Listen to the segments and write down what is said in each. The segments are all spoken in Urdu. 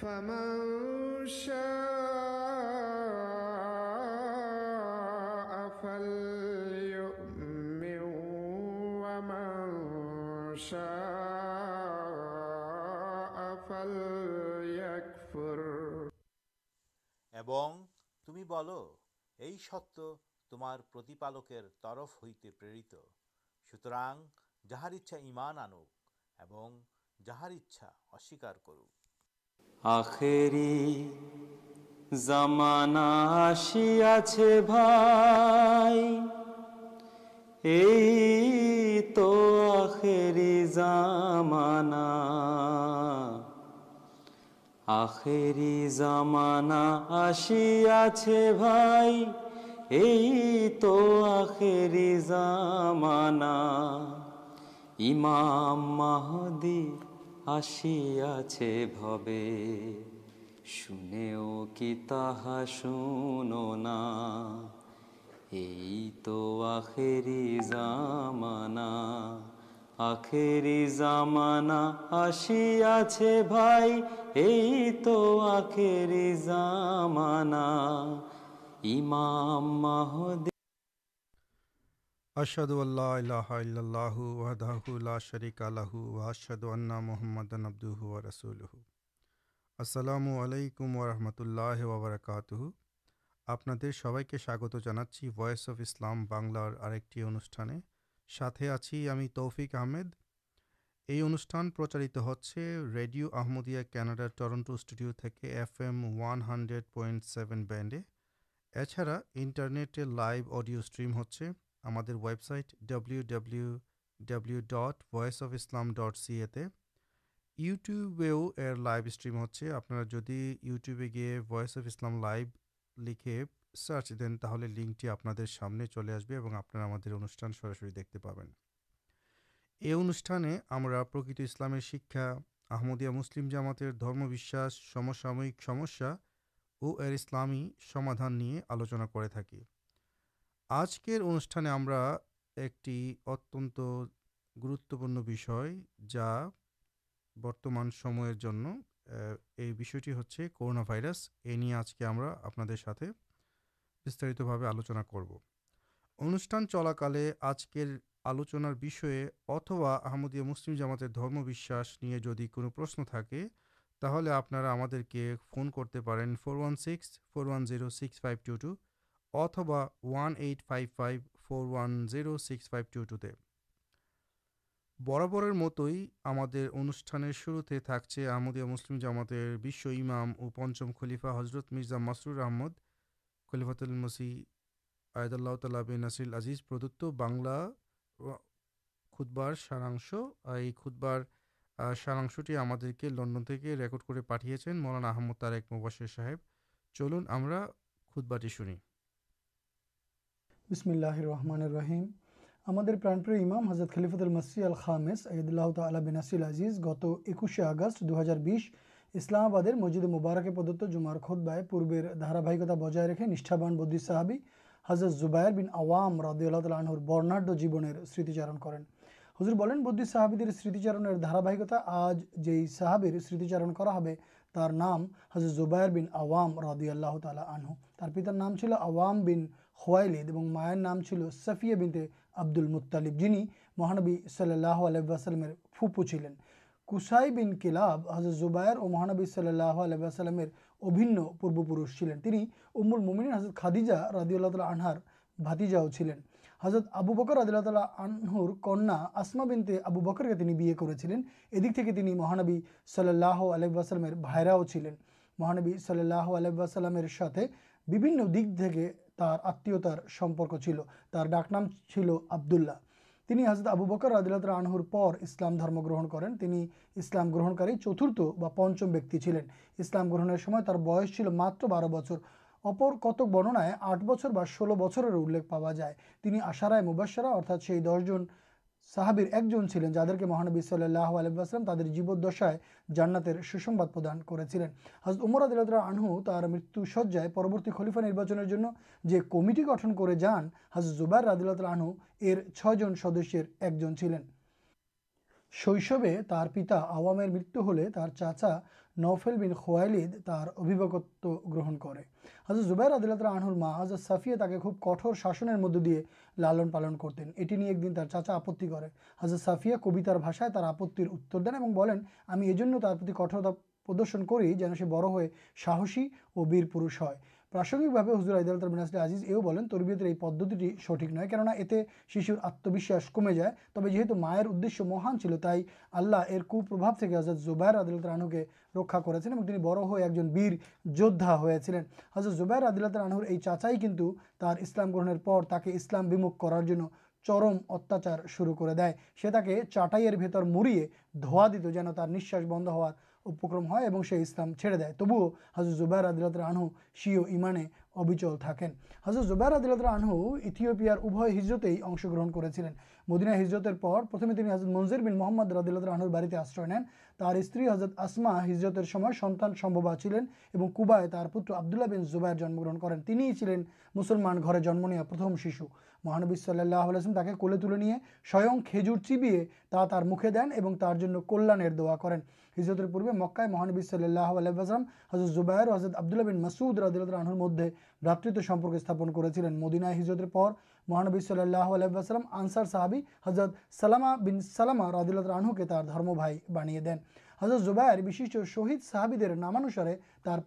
فمن شاء فليؤمن ومن شاء فليكفر এবং তুমি বলো এই সত্য তোমার প্রতিপালকের তরফ হইতে প্রেরিত সুতরাং যাহার ইচ্ছা ঈমান আনুক এবং যাহার ইচ্ছা অস্বীকার করুক آخری زمانا بھائی ای تو آخری زمانہ آخری زمانہ آشیا بھائی ای تو آخری زمانہ امام مہدی منار جامانا آسیا تو ماہ اشد اللہ الہ الا اللہ وحدہ لا شریک لہ واشد ان محمد عبدہ و رسول السلام علیکم ورحمۃ اللہ وبرکاتہ۔ آپ کے ساگت جاچی وس اف اسلام بنارے ساتھ آئی توفک آمد یہ انوشان پرچارت ہو ریڈیو آمدیا کاناڈار ٹرنٹو اسٹوڈیو تھے F M one hundred point seven بینڈے اچھا انٹرنیٹ لائیو اڈیو اسٹریم ہو ہماربسائٹ ڈبلیو ڈبلیو ڈبلیو ڈٹ ویس اف اسلام ڈٹ سی ایوٹیوبر لائ اسٹریم ہوا جدیوبی گیا وس اف اسلام لائیو لکھے سارچ دین تھی لنکٹی آپ سامنے چلے آسبی اور آپ ان سراس دکھتے پینشانے ہملام شکا آمدیا مسلم جامات درمشکل سمادان نہیں آلوچنا کر آجکر انوشان ایک اتنت گروتپان یہ ہونا وائرس یہ نہیں آج کے ہمیں آلوچنا کرو انٹھان چلاک آج کے آلوچن اتوا ہمسلم جماتے درموش پرشن تھا ہاں آپ کے فون کرتے کران six four one zero six five two two اتبا one eight five five four one zero six five two two برابر مت انٹھان شروع تھک سے آمدیہ مسلم جاماتم اور پنچم خلیفہ حضرت مرزا مسرور احمد خلیفاتل مسی آئے اللہ تعالی نصیر ازیز پردت بنلا خود سارا یہ کھتبار ساراشٹی کے لنڈن کے ریکڈ کر پٹے ہیں مولانا آمد طارے مبشر صاحب چلن ہمٹی شنی বিসমিল্লাহ রহমান রহিম আমাদের প্রাণপ্রিয় ইমাম হজরত খলিফতুল মসি আল খামেস আইদুল্লাহ তালা বিনাসিল আজিজ গত একুশে আগস্ট দু ইসলামাবাদের মসজিদে মুবারকে প্রদত্ত জুমার খোদ্বায় পূর্বের ধারাবাহিকতা বজায় রেখে নিষ্ঠাবান বদ্দি সাহাবি হজরত জুবায়ের বিন আওয়াম রাদিউল্লাহ তালাহুর বর্ণাঢ্য জীবনের স্মৃতিচারণ করেন হুজুর বলেন বদ্দি সাহাবিদের স্মৃতিচারণের ধারাবাহিকতা আজ যেই সাহাবির স্মৃতিচারণ করা হবে তার নাম হজরত জুবায়ের বিন আওয়াম রাদিয়াল্লাহ তালা আনহু তার পিতার নাম ছিল আওয়াম বিন حوائلید مائر نام چل سفیہ بینتے آبدول متالیب جن مہانبی صلی اللہ علیہ فوپو چلین کُسائی بن کلاب حضرت زبائر اور مہانبی صلی اللہ علیہ پور پلین مومن حضرت خادیجہ ردی اللہ تعالی آنہار باتیجاؤ چلین حضرت آبو بکر ردی اللہ تعالی آنہ کننا آسمین تے آبو بکر کے ٹھن ایس مہانبی صلی اللہ علیہ بائراؤ چلین مہانبی صلی اللہ علیہ السلام ساتھ بھی دکے تر آتار سمپرک چلتا ڈاک نام چل آبد اللہ حضرت آب بکر عدلتر کریں اسلام گرہنکی چترت اور پچم بیکین اسلام گرہن سمایہ بس چل ماتر بارہ بچر اپک برنائے آٹھ بچر ثولہ بچر الے پا جائے آشار مبشرہ ارتھا سی دس جن نو مجائے خلیفا ناچنٹی گٹن کر جان زبیر چھ سد ایک شا مار چاچا خوب کٹور شاشن مد دیا لالن پالن کرتین اٹی ایک دن چاچا آپت کرفیہ کبھیارپتر اتر دینا ہمیں یہ کٹورتا پردرشن کر جان سے بڑھ ہوئے ساہسی اور بیر پورش ہو پراسگ عدالت اعظ یہ تر بر پدتی سٹک نئے کتے شتمش کمے جائے تب جہت مائر ادیہ مہان چلو تعلیح ار کباب حضرت زبیر آدلت رنو کے رقا کر ایک جن ویر جودا ہوزرت زبر عدلتح یہ چاچائی کچھ اسلامیمکھ کرم اتیاچار شروع کر چاٹائی بھیتر مڑی دھواں دینش بند ہار اپکرم ہے اسلام چھڑے دے تب ہازو زبیر عدد راہنو سیوانے ابچل تھیں ہزر زبیر عدلۃرانہ ابی ہزرتے ہی مدینہ ہجرت حضرت منظر بن محمد ردل راہر بڑی آشر نین استری حضرت آسما ہجرت میں سنان سمبا چلین اور کُبائیں تر پوتر آبد اللہ بین زبر جنم گرن کریں چلین مسلمان گھر جنما پرتم شیشو مہانبی صلی اللہ علیہ کل تین سوئم تا چیبے مکھے دین کلر دعا کر ہزت پورے مکائے مہانبی صلی اللہ علیہ وسلم حضر زبر حضرت عبداللہ بن مسعود رضی اللہ عنہ مدد بات سمپک ستھا کر مدینہ ہزت مہانبی صلی اللہ علیہ وسلم آنسر صحابی حضرت سلامہ بن سلامہ رضی اللہ عنہ کے بانے دین حضرت زبائر بش شہید صحابیدے نامانوسارے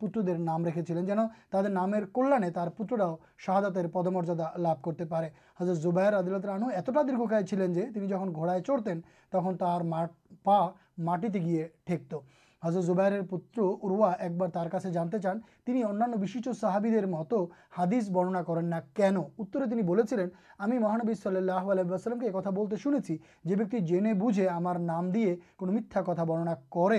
پوتر نام رکھے چلے جن تر نام کلے پتراؤ شہادات پد مراد لابھ کرتے پہ حضرت زبح آدالت رنو اتنا دیر گا ٹرین جو گھڑائے چڑھتین تک تر پا مٹی گیے ٹھیکت حضر زبر پتر اروا ایکتے چانتی انشٹ صحاب حدیث برننا کریں نہتر ہمیں مہانبی صلی اللہ ولیبوسل کے ایک بہت شونے جو بیکری جنے بوجھے ہمارے کو میتھا کتا برننا کر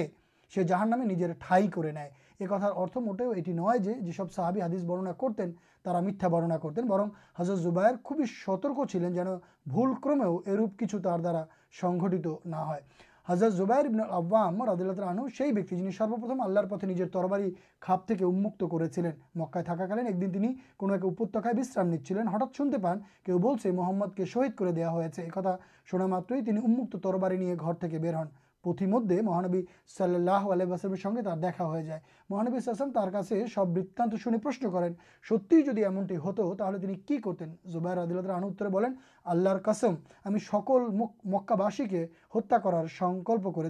سکے جہار نامی ٹھائی کردار ارتھ موٹے یہ نو سب صحابی حد برننا کرتین برننا کرتین حضرت زبائر خوبی سترک چلین جانکرمے یہ روپ کچھارا سنگت نہ ہو حضر زبائر آوام ردران سروپرتم پتیں نجر ترباری کپت کرکائے تھکاک ایک دن کوترام ہٹاط شنتے پان کہ وہ محمد کے شہید کر دیا ہوتے ایک تھا میری ترباری گھر کے بر ہن پوتھی مدد مہانبی صلاح والم سنگے دیکھا جائے مہانبی سسم سب وان شنی پرشن کریں ستھی ایمنٹی ہوت تھی کہ زبائر آن اتر بولیں اللہ قسم ہمیں سکول مک مکابی ہتھا کرارکلپ کر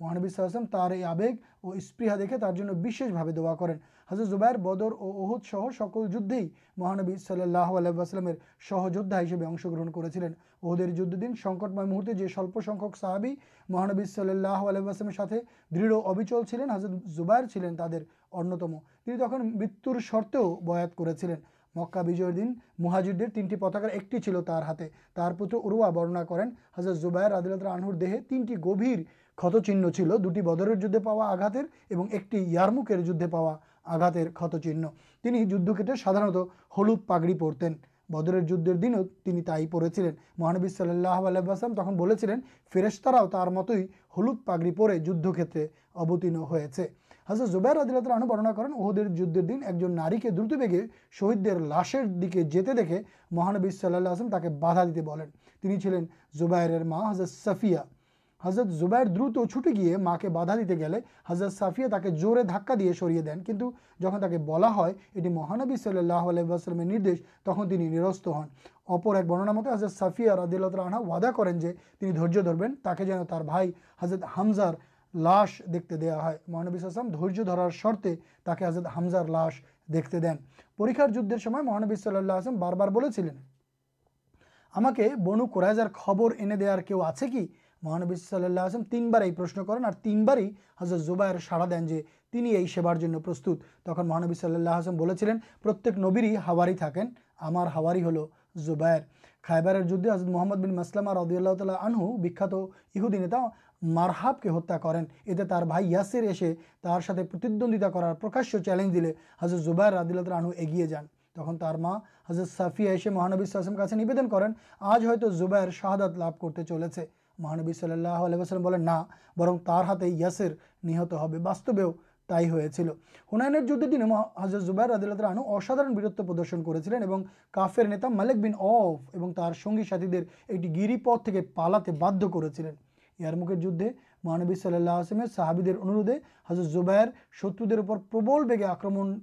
مہانبیم تر یہ آگ اور اسپیحا دیکھے ترشا کریں حضرت زبائر بدر اور اہد سہ سکول جدھے ہی مہانبی صلی اللہ علیہ سہجودا ہسے اشگرہ کردین شکٹمے یہ سوپسک صحابی مہانبی صلی اللہ علیہ دڑھ ابچل چلین حضرت زبائر چلین ترتم تین تک مت شرتے بیات کرکن مہاجر تینٹی پتاکار ایک چلتا ہاتھے تر پوتر اروا برنا کرین حضرت زبائر آدل دیہے تینٹی گبھی خت چ دو بدر جا آگاتر ایک یارمک جدے پایا آگاتے کھت چیز جدھ کھیت سادارت ہلود پاگڑی پڑتین بدر جنوں تا پڑے چلین مہانبی صلی اللہ علیہ تخولی فیرستاراؤ مت ہلو پاگڑی پڑے جدکے ابتر ہوتے حضر زبائر آدیلہ کریں اہدیر جدر دن ایک جن ناری کے درت پےگیے شہید لاشر دیکھے جتے دیکھے مہانبی صلی اللہ بدھا دیتے بین چلین زوبیرر ماں حضرت صفیہ حضرت زبائر درت چھٹی گیا معیے بادا دیتے گیلے حضرت صفیہ زور دکا دیا سر تک بلا مہانبی صلی اللہ تخلیق ہن۔ اپنے برنامت مطلب حضرت وادا کریں جانت حمزار لاش دکھتے دیا ہے۔ مہانبلام دریہ شرطے تاکے حضرت حمزار لاش دکھتے دینار جدر سمجھ میں مہانبی صلی اللہ بار بارے بنوک رائے خبر اینے کہ وہ آ محانبی صلی اللہ حسم تین بارے پرشن کر تین بار حضرت زبائر سارا دین جو سیبارست تخ مہانب صلی اللہ حسم پرت نبر ہی ہاوار ہی تھکن ہمار ہاوار ہی ہلو زبر خائبیرر جدے حضرت محمد بن مسلم اللہ تعالہ آنہوتین مارحاب کے ہتا کرسر ایسے کرارکاشیہ چیلنج دے حضرت زبیر عدلۃ اللہ عنہ اگی جان تک تر معذرت صفیہ ایسے مہانبیم کا نو کریں آج ہمر شاہدات لابھ کرتے چلے سے مہانبی صلی اللہ علیہ وسلم بہ برن ہاتے یسر نہت ہو باستیوں تھی ہونے جن میں حضرت زبائرہ آن اساد بیرت پردرشن کرفر نتا مالک بین افرار سنگی ساتھ در ایک گری پدی پالا باد کر مکر ج مانبی صلی اللہ آسم صحابی اندھے حضرت زبائر شتر پربل ویگے آکرمن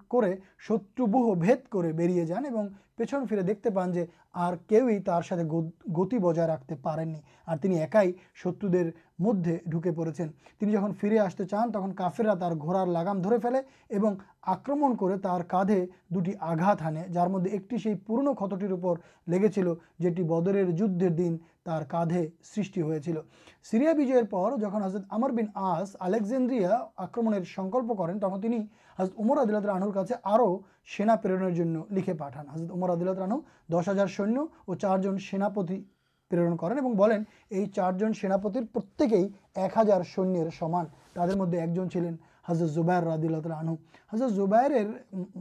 شتر بہ بد کر جان اور پیچھن فرے دیکھتے پانچ کار گتی بجائے رکھتے پی اور ایک شتر مدد ڈھکے پڑے جن فری آستے چان تک کافیرا تر گھڑار لگام دے پیے آکرمن کادھے دونے جار مدد ایک پورنو خطٹر اوپر لگے چھٹی بدر جن تر کادھے سیل سریا پر جہاں حضرت عمر بین آس آکزیندر آکرم سنکلپ کریں تک تین حضرت امر ردل ترنور کا آؤ سینا پرنر لکھے پٹھان حضرت امر ردل دس ہزار سنیہ اور چارجن سینپتی پرن کریں اور بہت چارجن سینپتر پرتکی ایک ہزار سنر سمان تر مدد ایک جن چلین حضرت زبیر ردولت النہو حضرت زبیرر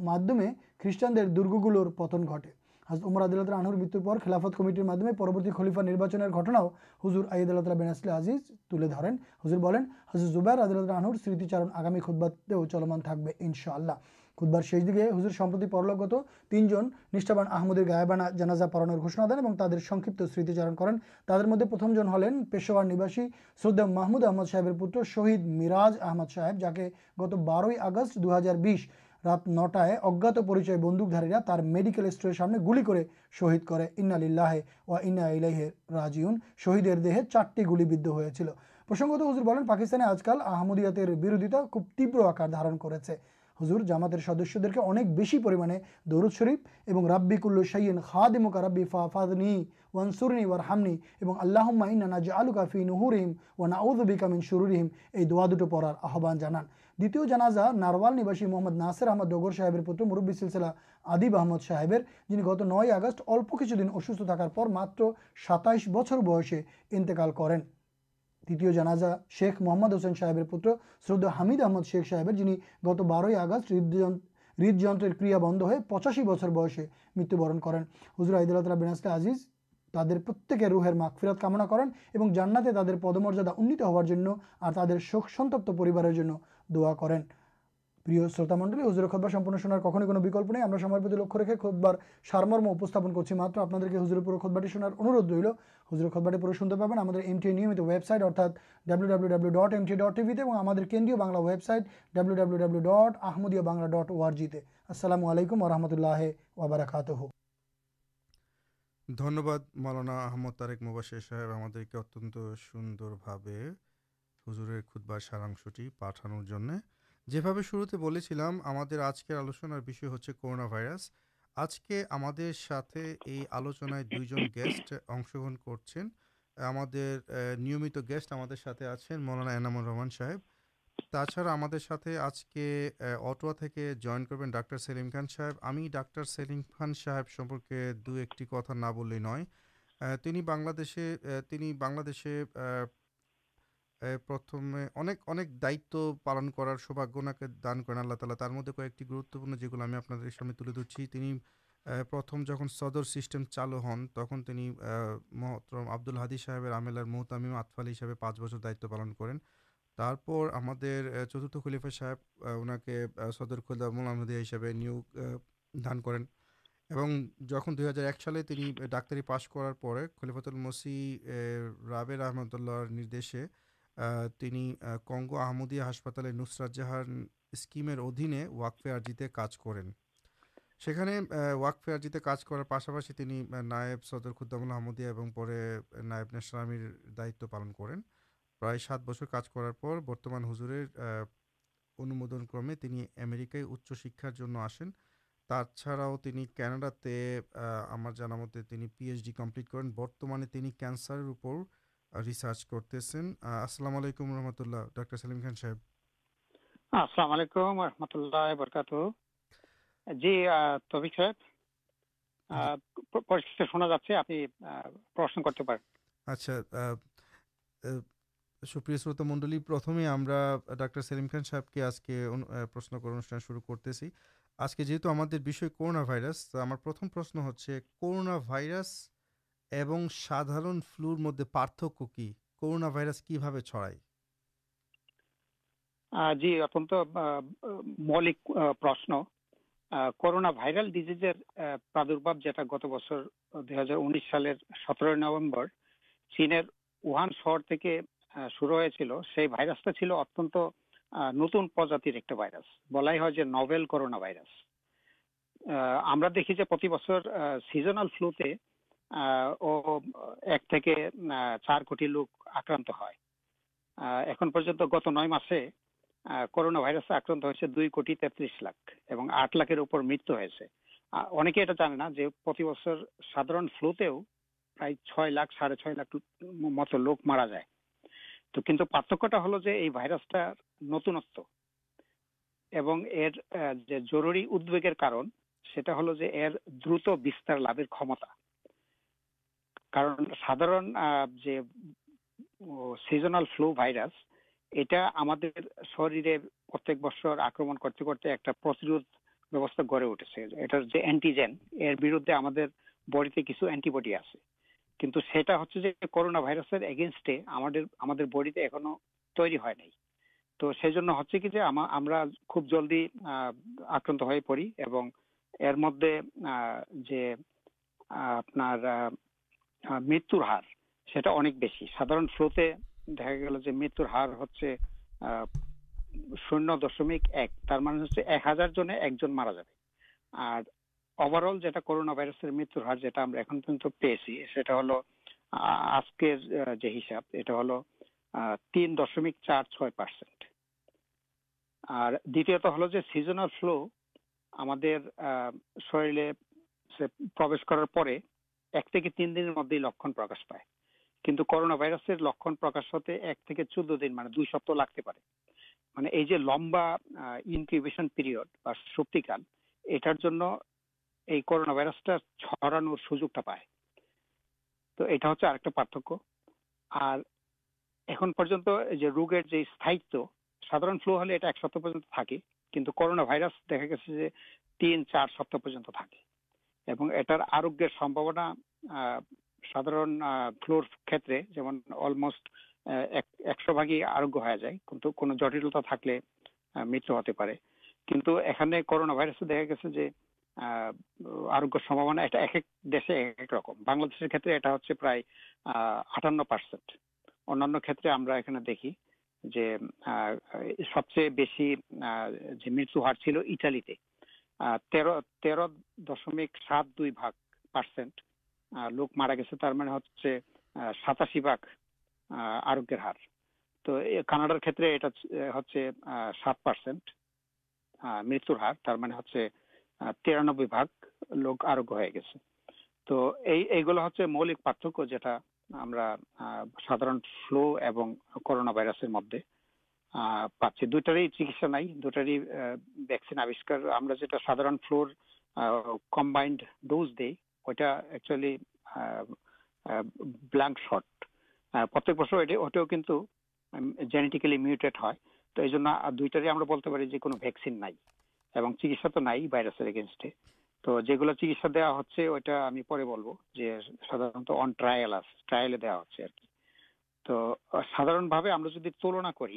مادمے خریشٹان درگولر پتن گٹے دیل مت خلافت کمٹر معامے پربرتی خلیفا گٹناؤ ہزر عید اللہ بینا تلین ہزر بنانے زبیر اللہ آگامی خود بارے چلمان تھکشا اللہ خود شیش دیکھے ہُزر سمپریتی پرلوکت تین جن نشابان احمد کے گائےبانا جانا پڑانا دین ترک سمتی چار کرین تر مدد پرتھم ہلین پیشہ نہیںباسی سود محمود احمد صاحب پتر شہید میراز آحمد صاحب جا کے گت بار آگست دو ہزار بیس رات نٹائج بندوکار میڈکل اسٹور گلود کر اناہ راجیون شہید چارٹی گل ہو چلگت ہزر بولیں پاکستان آج کل آمدیت خوب تیوارن کرزر جامات سدسیہ کے درد شرف اور راب خاد مبادنی حامنی اللہ ناج کافی نیم واؤم شروریم یہ دار آحان دتیہ ناروالوبی محمد ناصر احمد ڈگر صاحب پتر مربی سلسلہ آدیب احمد صاحب جن گت نو آگست اولپن اسکار پر ماتر سات بچر بسے انتقال کریں تیتا شیخ محمد حسین صاحب پتر شرد حامید احمد شیخ صاحب جن گت بار آگست ہد جا بند ہو پچاسی بچر بسے متیہ برن کریں ہزرا عید الحاثہ آزیز تعداد پروہر مکفیرت کمنا کریں اور جانا تر پد مردا انیت ہار اور تر شوق سنتار দোয়া করেন প্রিয় শ্রোতামণ্ডলী হুজুরের খোদবার সম্পূর্ণ শোনার কখনোই কোনো বিকল্প নেই আমরা সময়ের প্রতি লক্ষ্য রেখে খোদবার সারমর্ম উপস্থাপন করছি মাত্র আপনাদেরকে হুজুরের পুরো খোদবাটি শোনার অনুরোধ রইল হুজুরের খোদবাটি পুরো শুনতে পাবেন আমাদের এমটি নিয়মিত ওয়েবসাইট অর্থাৎ W W W dot MT dot টিভিতে এবং আমাদের কেন্দ্রীয় Bangla website W W W dot Ahmadiyya Bangla dot ওআরজিতে আসসালামু আলাইকুম ওরহমতুল্লাহ ওবরাকাত ধন্যবাদ মালানা আহমদ তারেক মুবাসির সাহেব আমাদেরকে অত্যন্ত সুন্দরভাবে خوڑے کھت بار سارا پٹھانور شروع سے ہمارے آج کے آلوار کرنا وائرس آج کے ہم آلوچن دو جن گیسٹ اشگے نمت گیسٹ ہمارے ساتھ آپ مولانا انامور رحمان صاحب ہمارے ساتھ آج کے اٹوا کے جائن کربین ڈاکٹر سلیم خان صاحب ہمیں ڈاکٹر سلیم خان صاحب سمپرکے دو ایک کتنا نہ پرت میںنے اک دائ پالن کر سوباگ دان کرال کو گروتوپن جو آپ تلے درچی تین پرتھم جہاں سدر سسٹم چالو ہن تک تین محترم آبدول ہادی صاحب محتم اطفال ہسے پانچ بچر دائت پالن کریں ہمیں چترت خلیفا صاحب اُنا سدر خلد احمدیہ ہسے نیو دان کر سالے ڈاکٹر پاس کرارے خلیفاتل مسیح رابیر احمد اللہ ندیشے کنگو آمدیا ہاسپتال نسراتے کار کریں سہ فیئر جی کار کر پاسپاشی نائب صدر خود پورے نائب نیسلام دائت پالن کریں پرائ سات بچر کار کرار برتمان ہزر اندمے امیرکا اچھار آسینا کاناڈا ہمارا جانا متنی پی ایچ ڈی کمپلیٹ کر برتمانے کانسار ریسار سپری منڈل سلے جیسے کرنا کرنا چینس ٹا نتر ایک نونا دیکھیے سیزنل فلو تھی چار مت لوک مارا جائے تو ہل جو نتنتر دستار لبر بڑی تو خوب جلدی آکران مرتر ہارک بہت پیسے آج کے لو تین دشمک چار چھ دل فلو ہمارے پہ مدد پر لکاشن روایت فلو کرنا تین چار سپت پہ ایک رکم بنچ آٹھان کھانے دیکھیے سب چیز بہت مرتب ہار چلے لوگ ماراڈار مت ہار تیران لوگ آرگی تو یہ گلا مولی پارتک جو سادار کرنا وائرس مدد تو چاہیے تلنا کر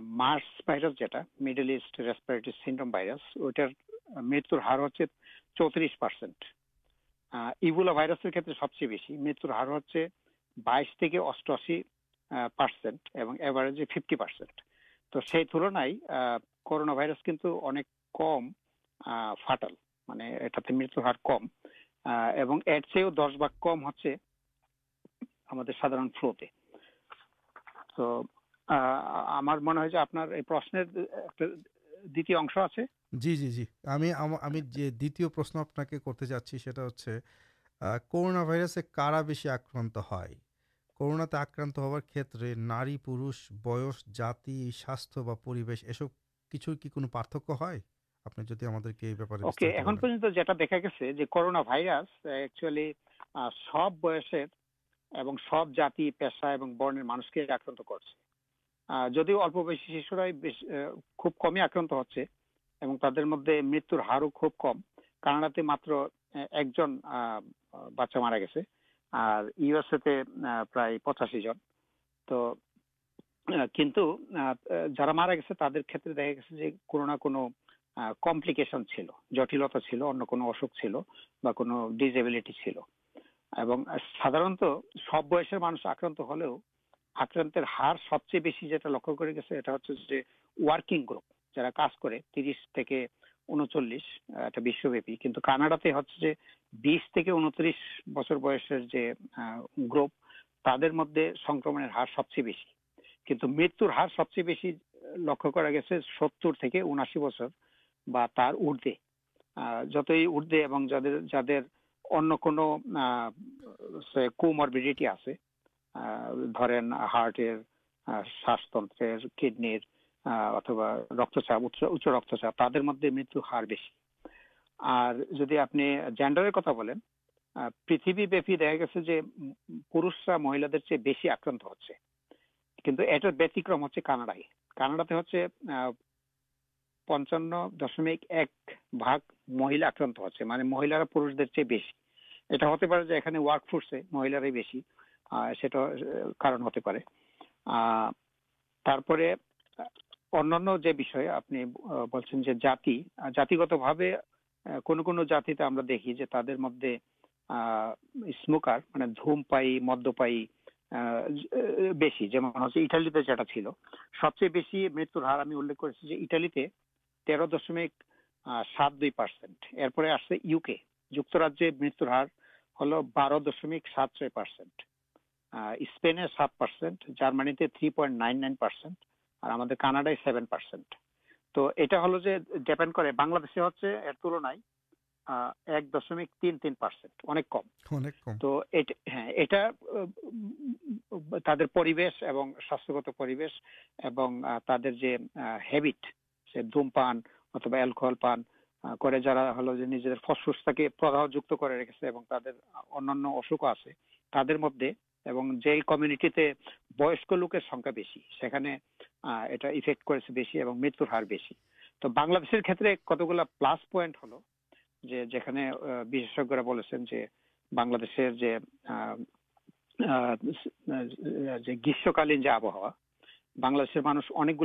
مارکل سنڈم چوترس مت بائیشیج تو مسلم تو آپ جی جی جی کرنا آکے مدے مرتر ہار کم کانا ڈے مطلب ایک جن بچا مارا گے پچاسی جنا گھر سو سب بس مجھے آکرانکران لکھنؤ گروپ جا کس مت لو مرڈیٹی آٹر شاشت کڈن رکچا مدد پچانو دسمک ایک مہلا آکران چیز فورس مہیل انیگ جاتی دیکھیے تعداد مد پائی سب چیز مار تیر دشمک سات دوسرے مرتر ہار ہل بار دسمک سات چھ اسپین سات percent Germany three point nine دوم پانب پانے انسک آدھے مدد لوکر بس مت ہار بس گلا گیشما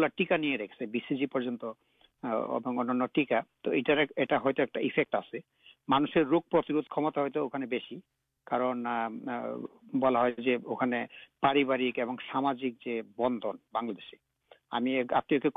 ٹکا نہیں پنانیہ ٹیکا تو مانسر روپ پرکن سامکنگ مرتر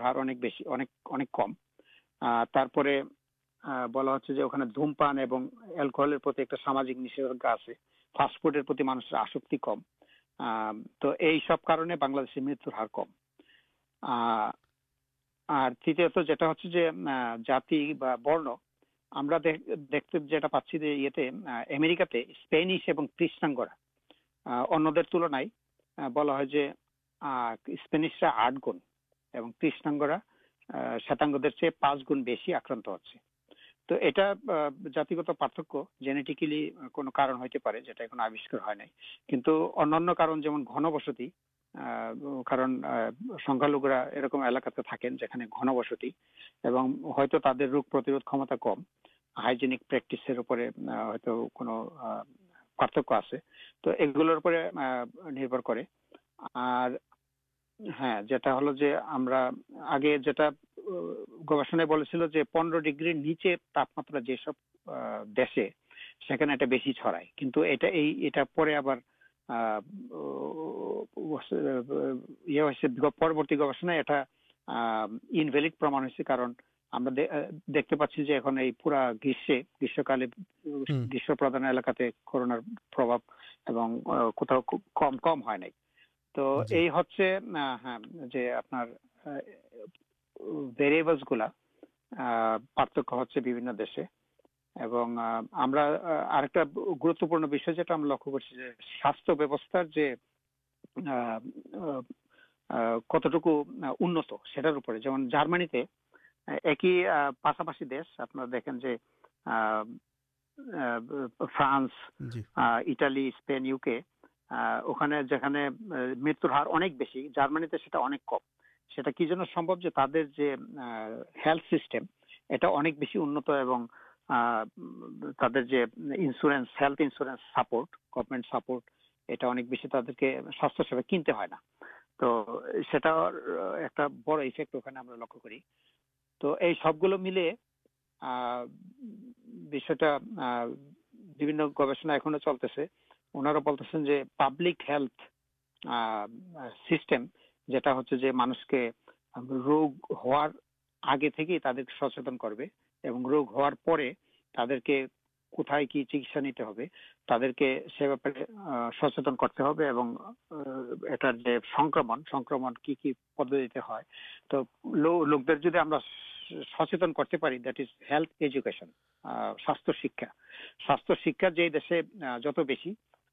ہار کمپنی بلا دان اور سامجنگ مارچرکا اسپینش اور کس دیر تلنگائی بلا اسپینش گنج کنگ را شتا چاہیے پانچ گنسی آکران توانسط را رکھیں جانے گن بستی تر روپ پر کم ہائیجینک پارتھک آگل کر پہ ڈیگری چڑھائے پروتی گوشن پورا گیشے گا گریش پردھان الاقاعے کرنارے تو کتر جب جارمنی ایک ہی آپ فرانس اسپین مرتر ہارمانی تو یہ سب گلو ملے گا چلتے ہیں پابلکمارے کی پودے لوگ دیکھا سچے شکا سکا جیسے جتنی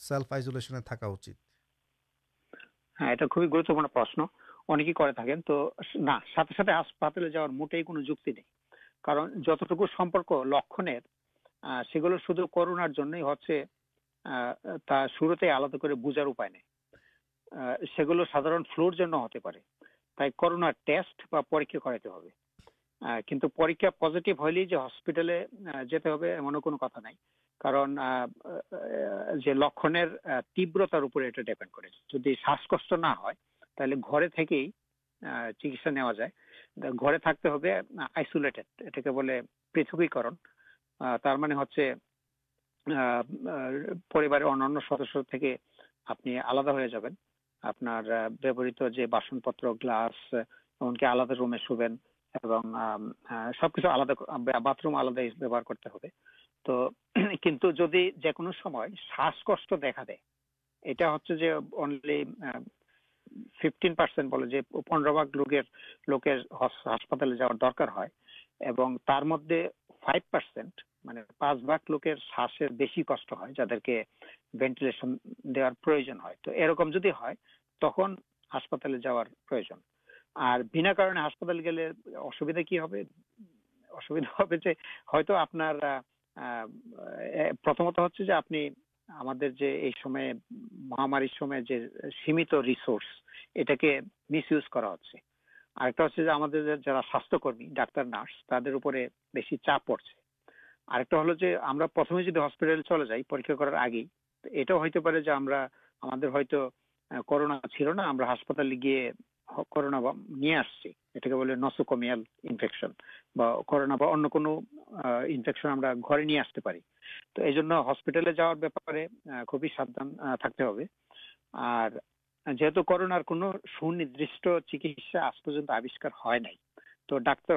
সেলফ আইসোলেশনে থাকা উচিত হ্যাঁ এটা খুবই গুরুত্বপূর্ণ প্রশ্ন অনেকেই করে থাকেন তো না সাথে সাথে হাসপাতালে যাওয়ার মোটেই কোনো যুক্তি নেই কারণ যতটুকু সম্পর্ক লক্ষণের সেগুলো শুধু করোনার জন্যই হচ্ছে তা শুরুতে আলাদা করে বোঝার উপায় নেই সেগুলো সাধারণ ফ্লুর জন্য হতে পারে তাই করোনার টেস্ট বা পরীক্ষা করাতে হবে কিন্তু পরীক্ষা পজিটিভ হলেই যে হসপিটালে যেতে হবে এমনও কোনো কথা নাই لکھنے سد آپ باسن پتر گلس ان کے سب کچھ روم آئی توشن تک ہسپتال گھر اصل آپ مہام کرمی ڈاکٹر نارس تر چڑھے ہلکا ہسپٹل چلے جائیں پر آگے یہ تو کرنا چلنا ہسپتال سنٹ چکس آئی تو ڈاکٹر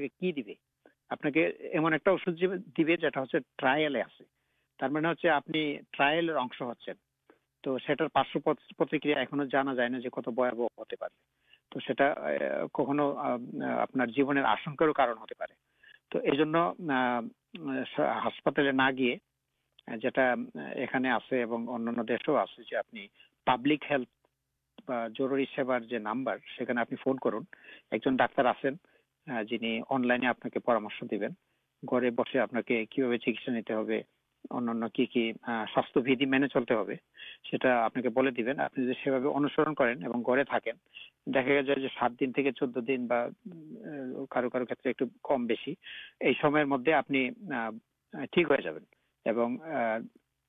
کی ٹرائے ہو توش تو ہسپتال ایک جن ڈاک جن لائن گھر بس چکا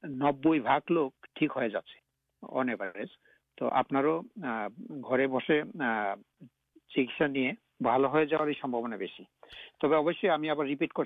نب لوک ٹھیک ہے چیزیں جا رہا بےشی ہمیں ریپیٹ کر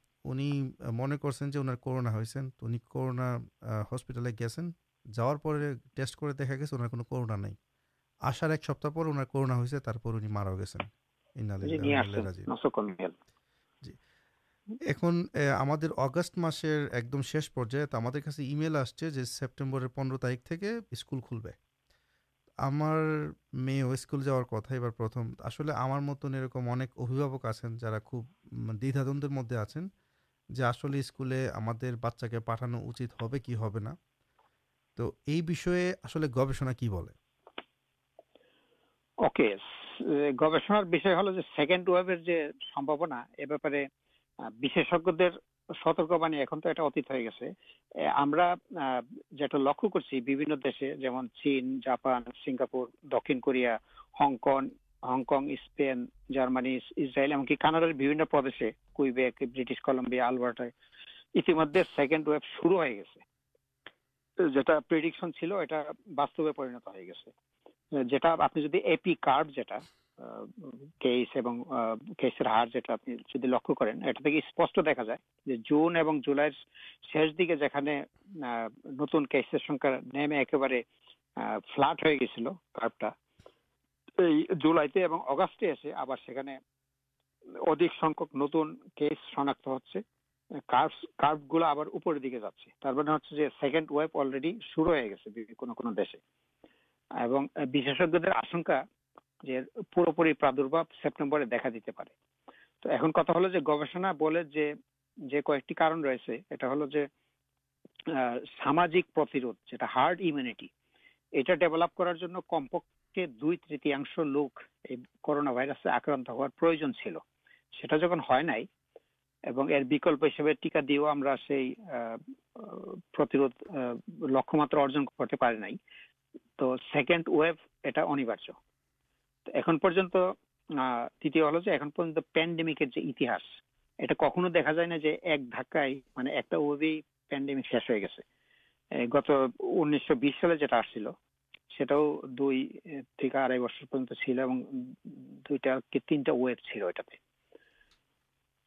من کرساسا ہسپتال گیا گیا کرنا آسار ایک سپتہ پرنا ایک دم شیش پر پندرہ تاریخ جا کر کتائی پر دی آدر مدد آپ لکھ کرپان سنیا ہن ہنک اسپین جارمانی ش نت گلائی اگست ادھک نت سناک ہوا پور پوری تو گوشنا سامجکارٹی ڈیبلپ کرتی لوگ کرنا آکران پینڈا جائے ایک دکا ایک پینڈیمک شیش ہو گی گت ان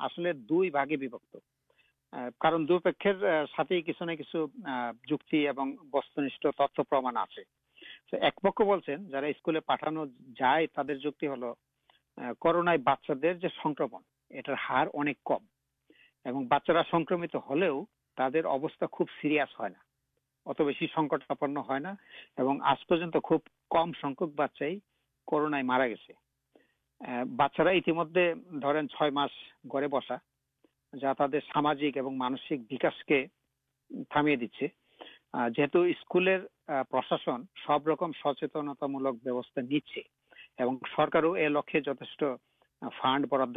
ہارک کمچارا سنکمت سریاس ہونا ات بچی سنکٹاپن ہوا آج پنج کم سنچائی کرون مارا گیس بچارا مجھے مس گڑے سامان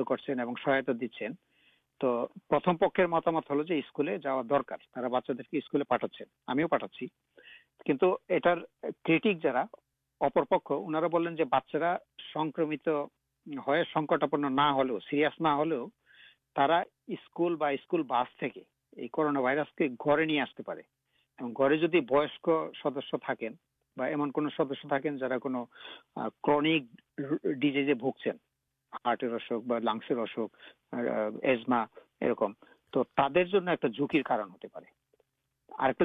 کر سہا دی مت مت ہلو درکار جاپک انکرمت ڈیزیزارٹس ایزما یہ تر ایک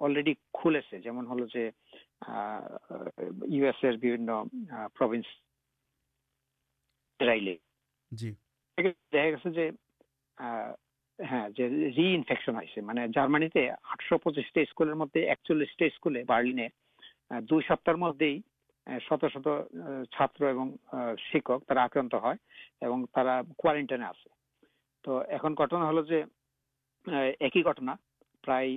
جلدی کھلے سے جلدی جی۔ دو سپتر مدد شروع شکا آکرانٹائٹ ایک ہی گٹنا پرائ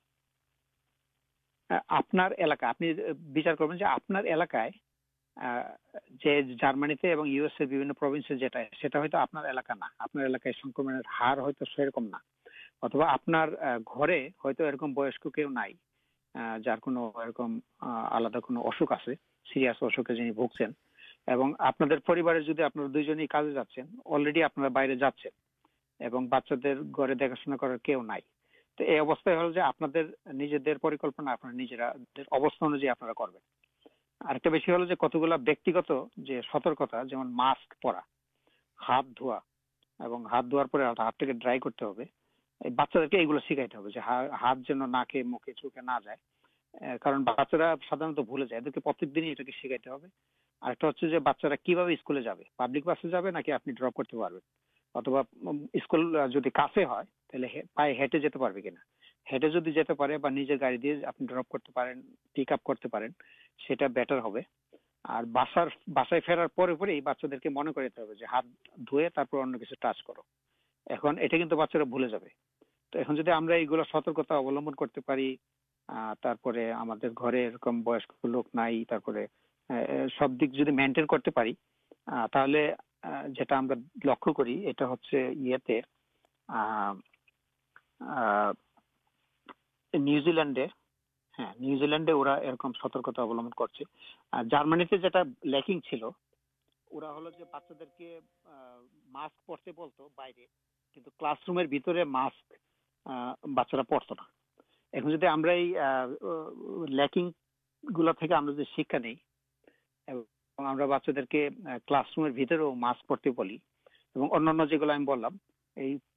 جلدا کھو اصواس اصوتین دو جن کا جا سکتے ہیں باہر جا سکتے ہیں بچے گھر دیکھا شنا کر ہاتے چوکے نہتک دن کی پابلک بس ڈرپ کرتے ہیں پائے ہاں سترتا لوک نئی سب دیکھ مینٹین لکھا ہوں شکا نہیں بچے کلر پڑتے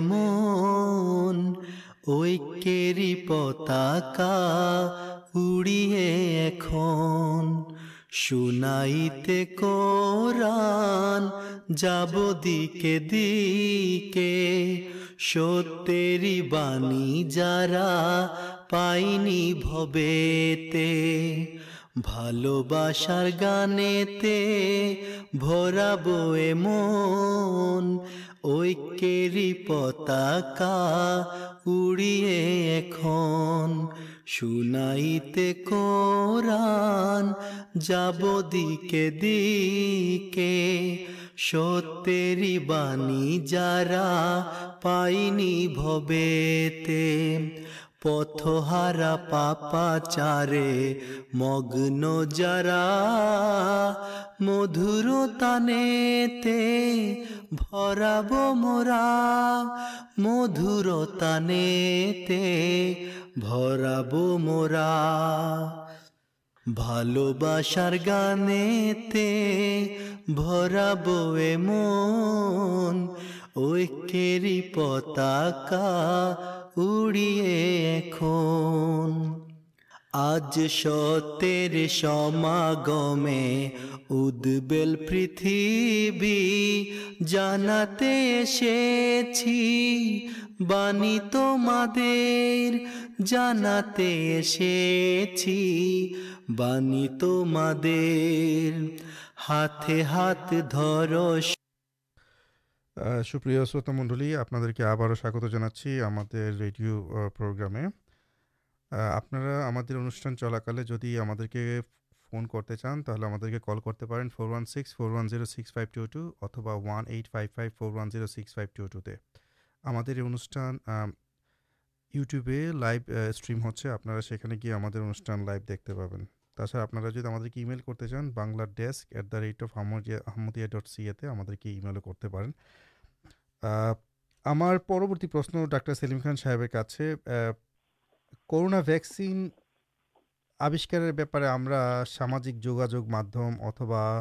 من یری پتاک اڑیے سنائی جب دیکھ کے ستیری بانی جرا پائنی بھوت گانے ترابے مون یری پتاک اڑیے کن سنائی کو جب دیکھے دتیارا پائنی بھوت پت ہارا پا پارے مگن جرا مدور تے براب مرا مدور مرا بال بار گانے تے براب ای من اکری پتاک آج ستےل پاناتے بانی تو مادھی بانی تو مدیر ہاتھ ہاتھ در سوپری شروط منڈلی آپ سواگت جاچی ہم آپ ان چلاکی فون کرتے چان تعلیم کل کرتے pain four one six four one zero six five two two اتوا one five five four one six five two ٹوتے ہمارے انوشٹان یوٹیوب لائو اسٹریم ہوا سننے گی ہم انٹھان لائو دکھتے پ اچھا آپ کے ایم کرتے چانس ایٹ دا ریٹ افیا ڈٹ سی ایم کے ایمل کرتے پہ ہمارتی پرشن ڈاکٹر سل سا کرونا ویکسین آوشکار بےپارے ہم سامک جگاجوگ اتبا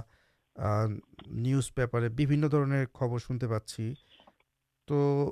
نیوز پیپارن خبر شنتے پاس تو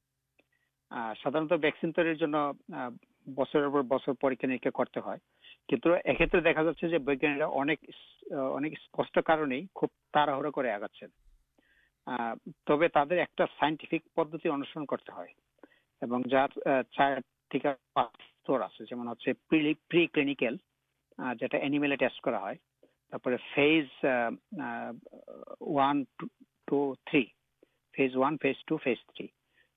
সাধারণত ভ্যাকসিন তৈরির জন্য বছরের পর বছর পরীক্ষা নিরীক্ষা করতে হয় কিন্তু এক্ষেত্রে দেখা যাচ্ছে যে বৈজ্ঞানিকরা অনেক অনেক স্পষ্ট কারণেই খুব তাড়াহুড়ো করে আগাচ্ছেন তবে তাদের একটা সাইন্টিফিক পদ্ধতি অনুসরণ করতে হয় এবং যার চার থেকে পাঁচ আছে যেমন হচ্ছে প্রি ক্লিনিক্যাল যেটা অ্যানিমেলে টেস্ট করা হয় তারপরে phase one two three phase one phase two phase three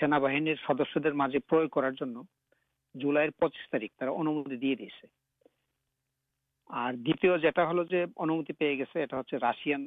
سینا باہن پچیس تاریخ پہ راشن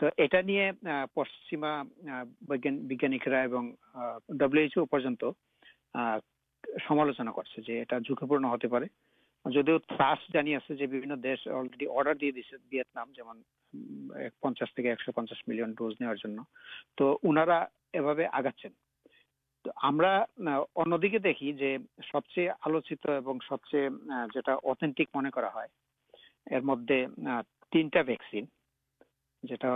تو یہ پشما کرتے پچاس ملین ڈوز نوارا یہ دیکھے دیکھیے سب چیز آلوچی سب چیز جو تین جاتی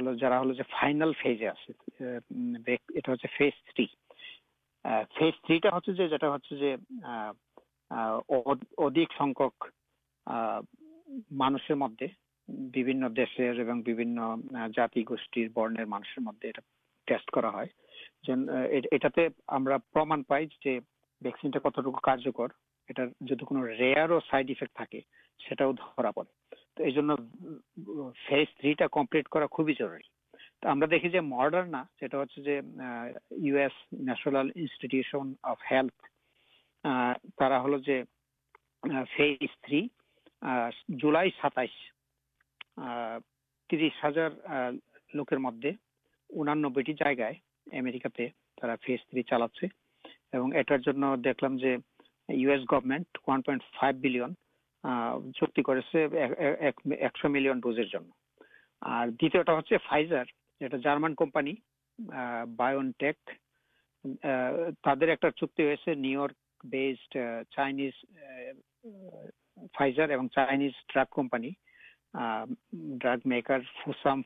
گوشت میرے ٹھیک ہے ترس ہزار لوکر مدد انگائیں فیز تھری چلا جن دیکھ لو ایس گورمنٹ فائیو چکتی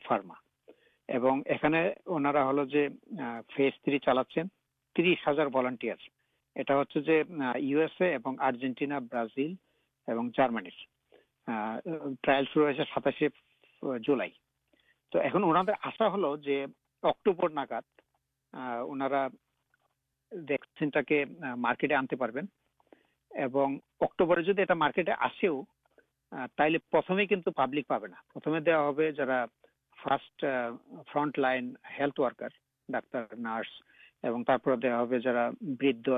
فارما ہل چالا ترس ہزارا برازیل پابلک پہنا فارسٹ فرنٹ لائن بردو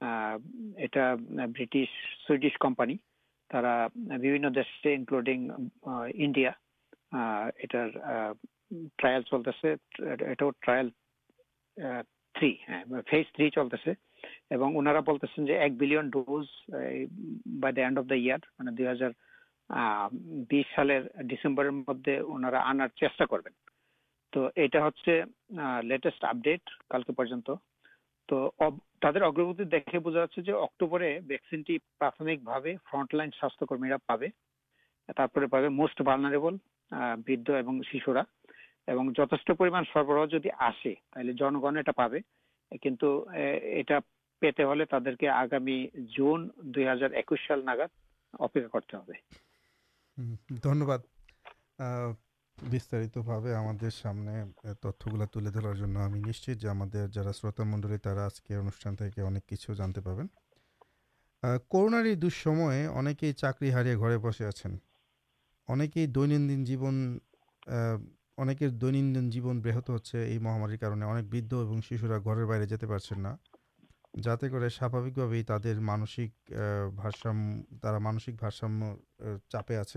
ڈوز اب دس سال ڈسمبر مدد آنار چاہتا ہاں ڈیٹ پر پہ یہ پیتے ایک ہم سامنے تتگل تلار جو ہمارے جارا شروط منڈل ترا آج کے انوشان تھی اکچھو جانتے پہ کرنارے دوسمے اکیل چاکر ہارے گھر بسے آپ اِن دین جیون اکر دن جیون بہت ہچ مہامار شورا گھر باہر جاتے پر جاتے کر ساوک تر مانسکارسام مانسکارسام چپے آپ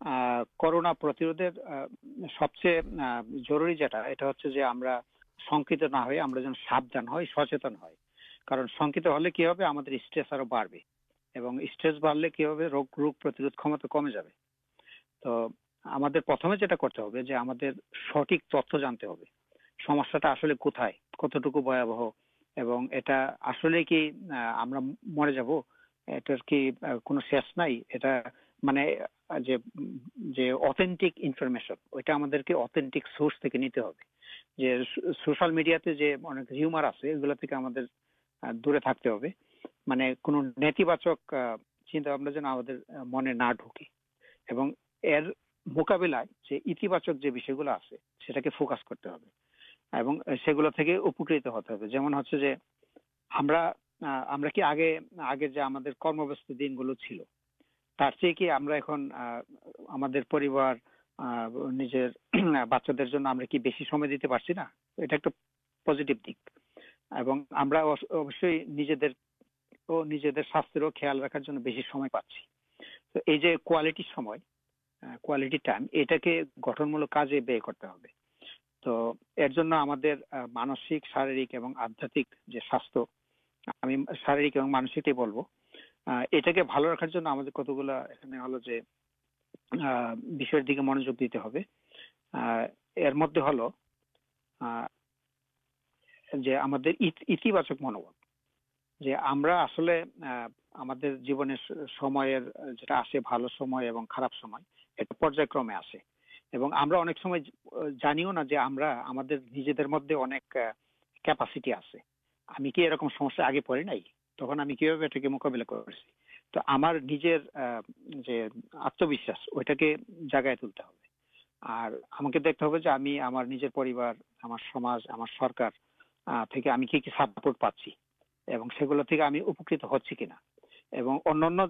کرنا سٹک تھی کتنا کیس نئی مجھے مقابلے فوکاس ہوتے جی ہم یہ ٹائم یہ گھٹن ملک تو مانسک شارک اور آدھات اور مانسکی بولو منچک خراب نہ آگے پڑی نئی تو مقابلہ کر سرکار ہونا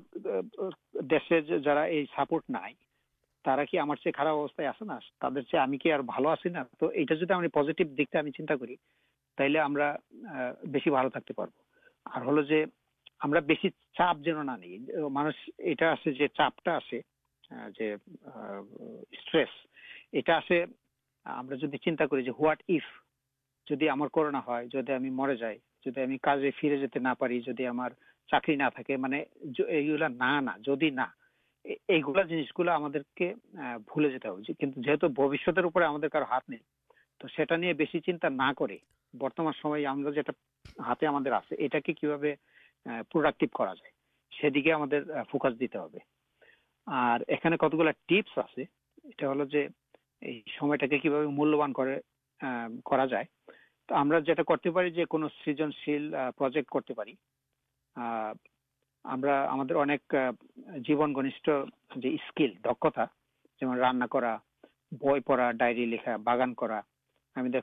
دیش نائ ترا کی چاہے خارا ابتائیں آسے چاہے ہم پزیٹیو دیکھا چنتا ہم بے چیری نہ ہاتھ نہیں تو برتمانٹی مولانے سجنشیل جیون گنیشل دکتا جان رانا کر بھائی پڑھا ڈائری لکھا بغان دا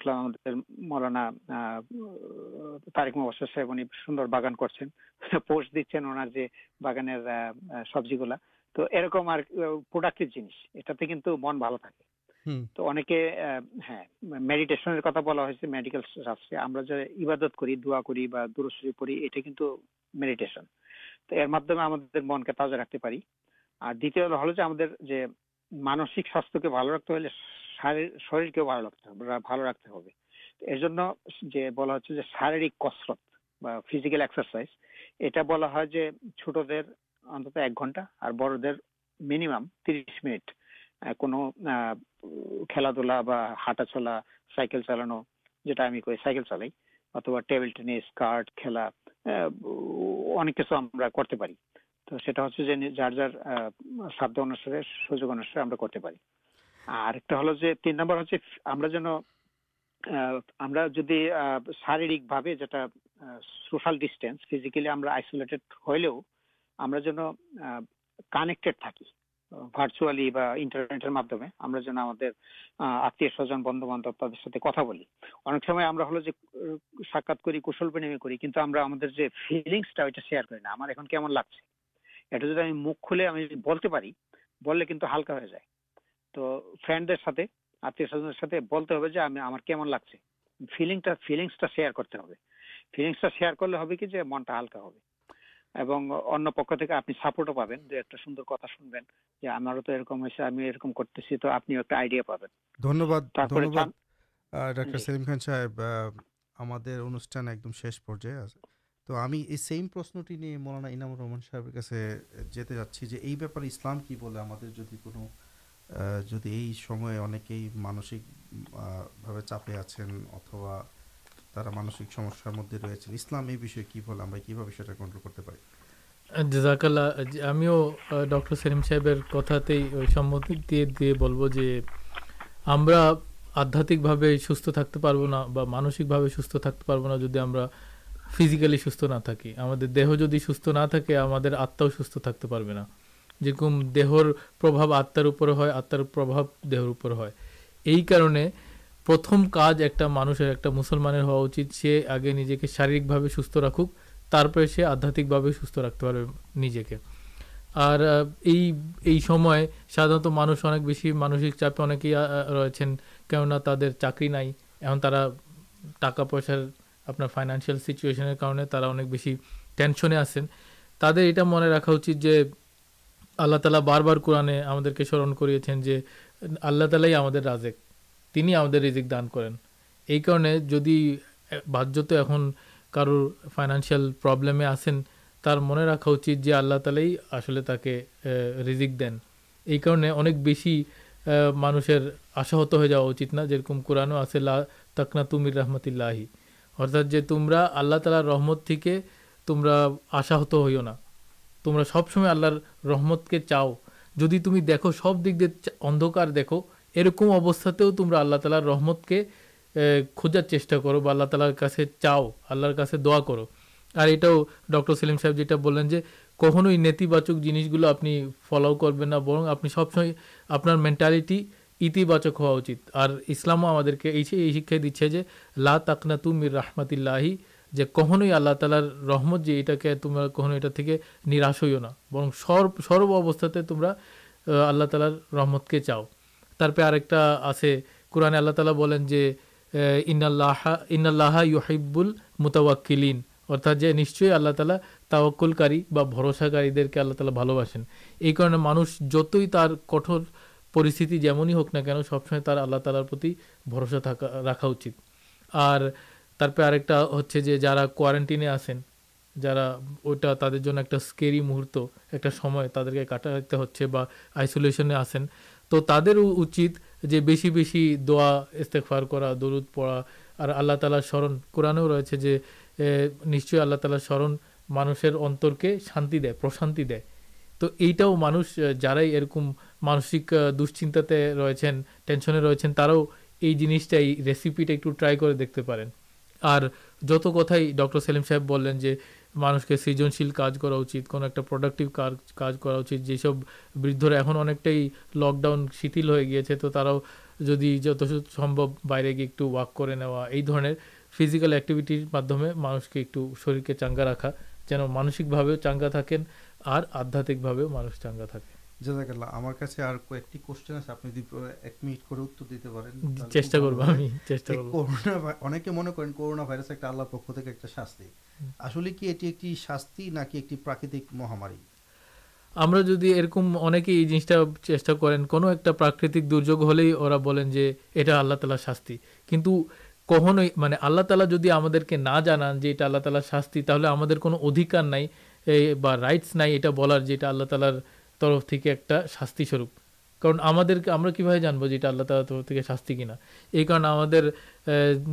کری پڑی میڈیٹس ارمدا رکھتے ہلو جو مانسک ساختے ہو شرتھ دن خلا دھلا ہٹا چلا سائکل چلانا جو سائکل چلائی اتوا ٹینس کچھ تو سوجو ان تین نمبر آج بند باندھ ترا بول سمے ساکیم کرم لگے مکھ کھلی بولتے ہلکا ہو جائے তো ফ্রেন্ডদের সাথে আত্মীয় স্বজনের সাথে বলতে হবে যে আমি আমার কেমন লাগছে ফিলিংটা ফিলিংসটা শেয়ার করতে হবে ফিলিংসটা শেয়ার করলে হবে কি যে মনটা হালকা হবে এবং অন্য পক্ষ থেকে আপনি সাপোর্টও পাবেন যে একটা সুন্দর কথা শুনবেন যে আমারও তো এরকম হয়েছে আমি এরকম করতেছি তো আপনিও একটা আইডিয়া পাবেন ধন্যবাদ ধন্যবাদ ডক্টর সেলিম খান সাহেব আমাদের অনুষ্ঠান একদম শেষ পর্যায়ে আছে তো আমি এই সেম প্রশ্নটি নিয়ে মৌলানা ইনামুর রহমান সাহেবের কাছে যেতে যাচ্ছি যে এই ব্যাপারে ইসলাম কি বলে আমাদের যদি কোনো مانسکا جہاں سوست نہ سوست نہ جم دہر پرباب آتار اوپر ہے آباد دیہرپر ہے یہ کارم کارج ایک مانس ایک مسلمان ہوا سکے نجے کے شارک بھا سکے سے آدھاتے ستھ رکھتے نجے کے اور یہ سمجھارت مانس ابھی مانسک چپ را تر چیز ٹکا پسار آپ فائنانس سیچویشن کرنے اب بیس ٹینشن آسیں تر یہ من رکھا اچھے আল্লাহ তালা বারবার কোরআনে আমাদেরকে স্মরণ করিয়েছেন যে আল্লাহ তালাই আমাদের রাজেক তিনি আমাদের রিজিক দান করেন এই কারণে যদি বাহ্যত এখন কারোর ফাইন্যান্সিয়াল প্রবলেমে আসেন তার মনে রাখা উচিত যে আল্লাহ তালাই আসলে তাকে রিজিক দেন এই কারণে অনেক বেশি মানুষের আশাহত হয়ে যাওয়া উচিত না যেরকম কোরআনও আছে লা তাকনা তুমির রহমতুল্লাহি অর্থাৎ যে তোমরা আল্লাহ তালার রহমত থেকে তোমরা আশাহত হইও না تمہارا سبسمے اللہ رحمت کے چاؤ جدی تمہیں دیکھو سب دکدار دیکھو یہ رکم ابستہ تمہیں اللہ تعالی رحمت کے کھجار چیٹا کرولا تالارے چاؤ اللہ کا دعا کرو اور یہ ڈر سلیم صاحب جو کھنوئی نیتیباچک جنس گلو آپ فلوؤ کر برن آپ سب سمے آپ مینٹالیٹی انتی ہوا اسلام کے شکایے دے لکنا تم رحمۃ اللہ کھوئی اللہ تعالی رحمت جو ناش ہوئی تمہارا آ چاؤ اللہ متوکلین ارتھا جو نشچ اللہ تعالی تاوکلکار کے اللہ تعالی بھل بسین یہ کار مان جت کٹور پرستی جیم ہی ہوگنا کن سب سمے آلہ تعالی رکھا اور ترپے آ جا کوٹین آسین جا تر ایک اسکیری مہرت ایک کاٹے ہوئی سن آسین تو تعریف جو بس بس دا اصطفار کرا درود پڑا اور آللہ تعالیٰ سرن قورانو رہے نشچ اللہ تعالی سرن مانشر اتر کے شانتی دے پرشان دے تو یہ مانس جارک مانسک دشچنتا رہنشن ریچن تراؤ یہ جنسٹائی ریسپیٹا ایک ٹرائی کر دیکھتے پین اور جتائی ڈر سلیم صاحب بولیں جو مانش کے سرجنشیل کار کراچا پرڈکٹیو کارج کراچی جیسے بردر ایم اکٹھائی لک ڈاؤن شیچھے تو باہر گی ایک وقت یہ فیزکل اکٹیویٹر مادمے مانش کے ایک شریک کے چانگا رکھا جان مانسکے چانگا تک آدھاتے مانگ چانگا تھا دل شل نہ نہیں رائٹس طرف ایک شاستی سوروپی بھائی جان جو آللہ تعالی ترفی شاستی کی نا یہ کار ہمارے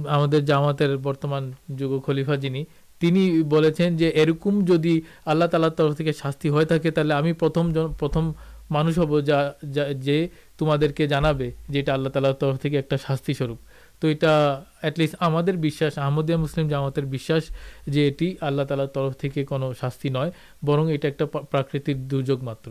ہمات برتمان جگ خلیفا جن تین جو ارکوم جدی اللہ تعالی ترفی شاستی ہوئی پرتھم پرتھم مانس ہب جا جا جی تمہارے جانا جو یہ آللہ تعالی ترفی ایک شاست تو یہ لسٹ ہمسل جامات بھی یہ آللہ تعالی طرف شاستی نئے برن یہ پرتکر درج ماتر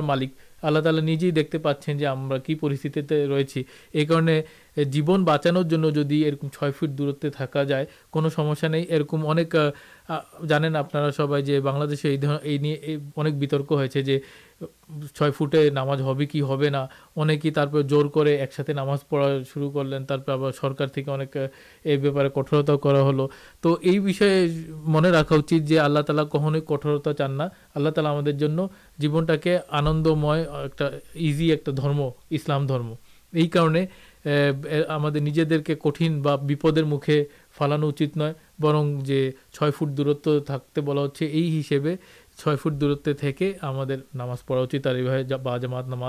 مالک اللہ تعالیجن کی پرستی رہی جیون بچانے چھ فٹ دورت تھکا جائے کون سمسیا نہیں یہ جانے آپ سب یہت ہو چھوٹے نام کینے کے ایک ساتھ نامز پڑا شروع کر لینا سرکار یہ بےپارے کٹورتا ہل تو یہ رکھا چاہیے اللہ تعالی کھو کٹورتا چاننا آللہ تعالی ہم جیونٹ کے آنندم ایکزی ایک درم اسلام یہ کارن کے کٹن مکھے پالانا اچھا نئے برن جو چھ فٹ دورت تک بلا ہوں چھٹ دورت نماز پڑھا چاہیے نام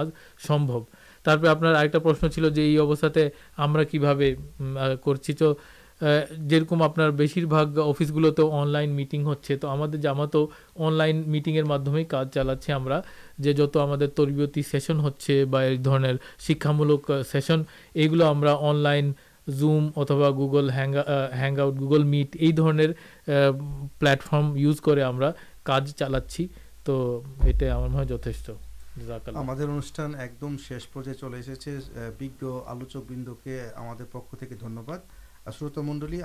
ترپے آپ کا پرشن چلے ابسے ہمیں کہ جمار بسر بھاگ افس گلو تو میٹی ہوٹیم کا جت ہمتی سیشن ہولک سنگل زوم اتوا Google hang out Google Meet یہ پلٹفرمز کر شروت منڈل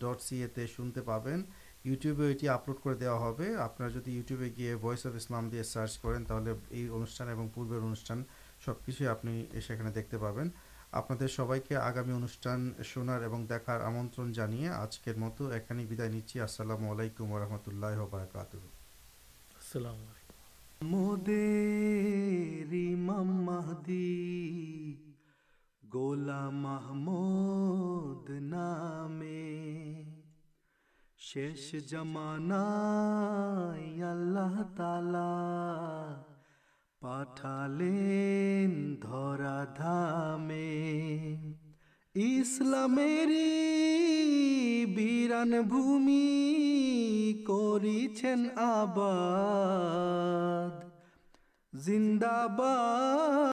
ڈٹ سی پہ آپ لوڈ اب اسلام دیا سارے پورک پہ آپ سب کے آگامی انوشٹان شنار اور دیکھار آجکر مت ایکدا نیچے السلام علیکم و رحمۃ اللہ وبرکاتہ شیش جمان تعالی پٹھا مسلری بیرن بھومی کوڑی چھ آباد زنداباد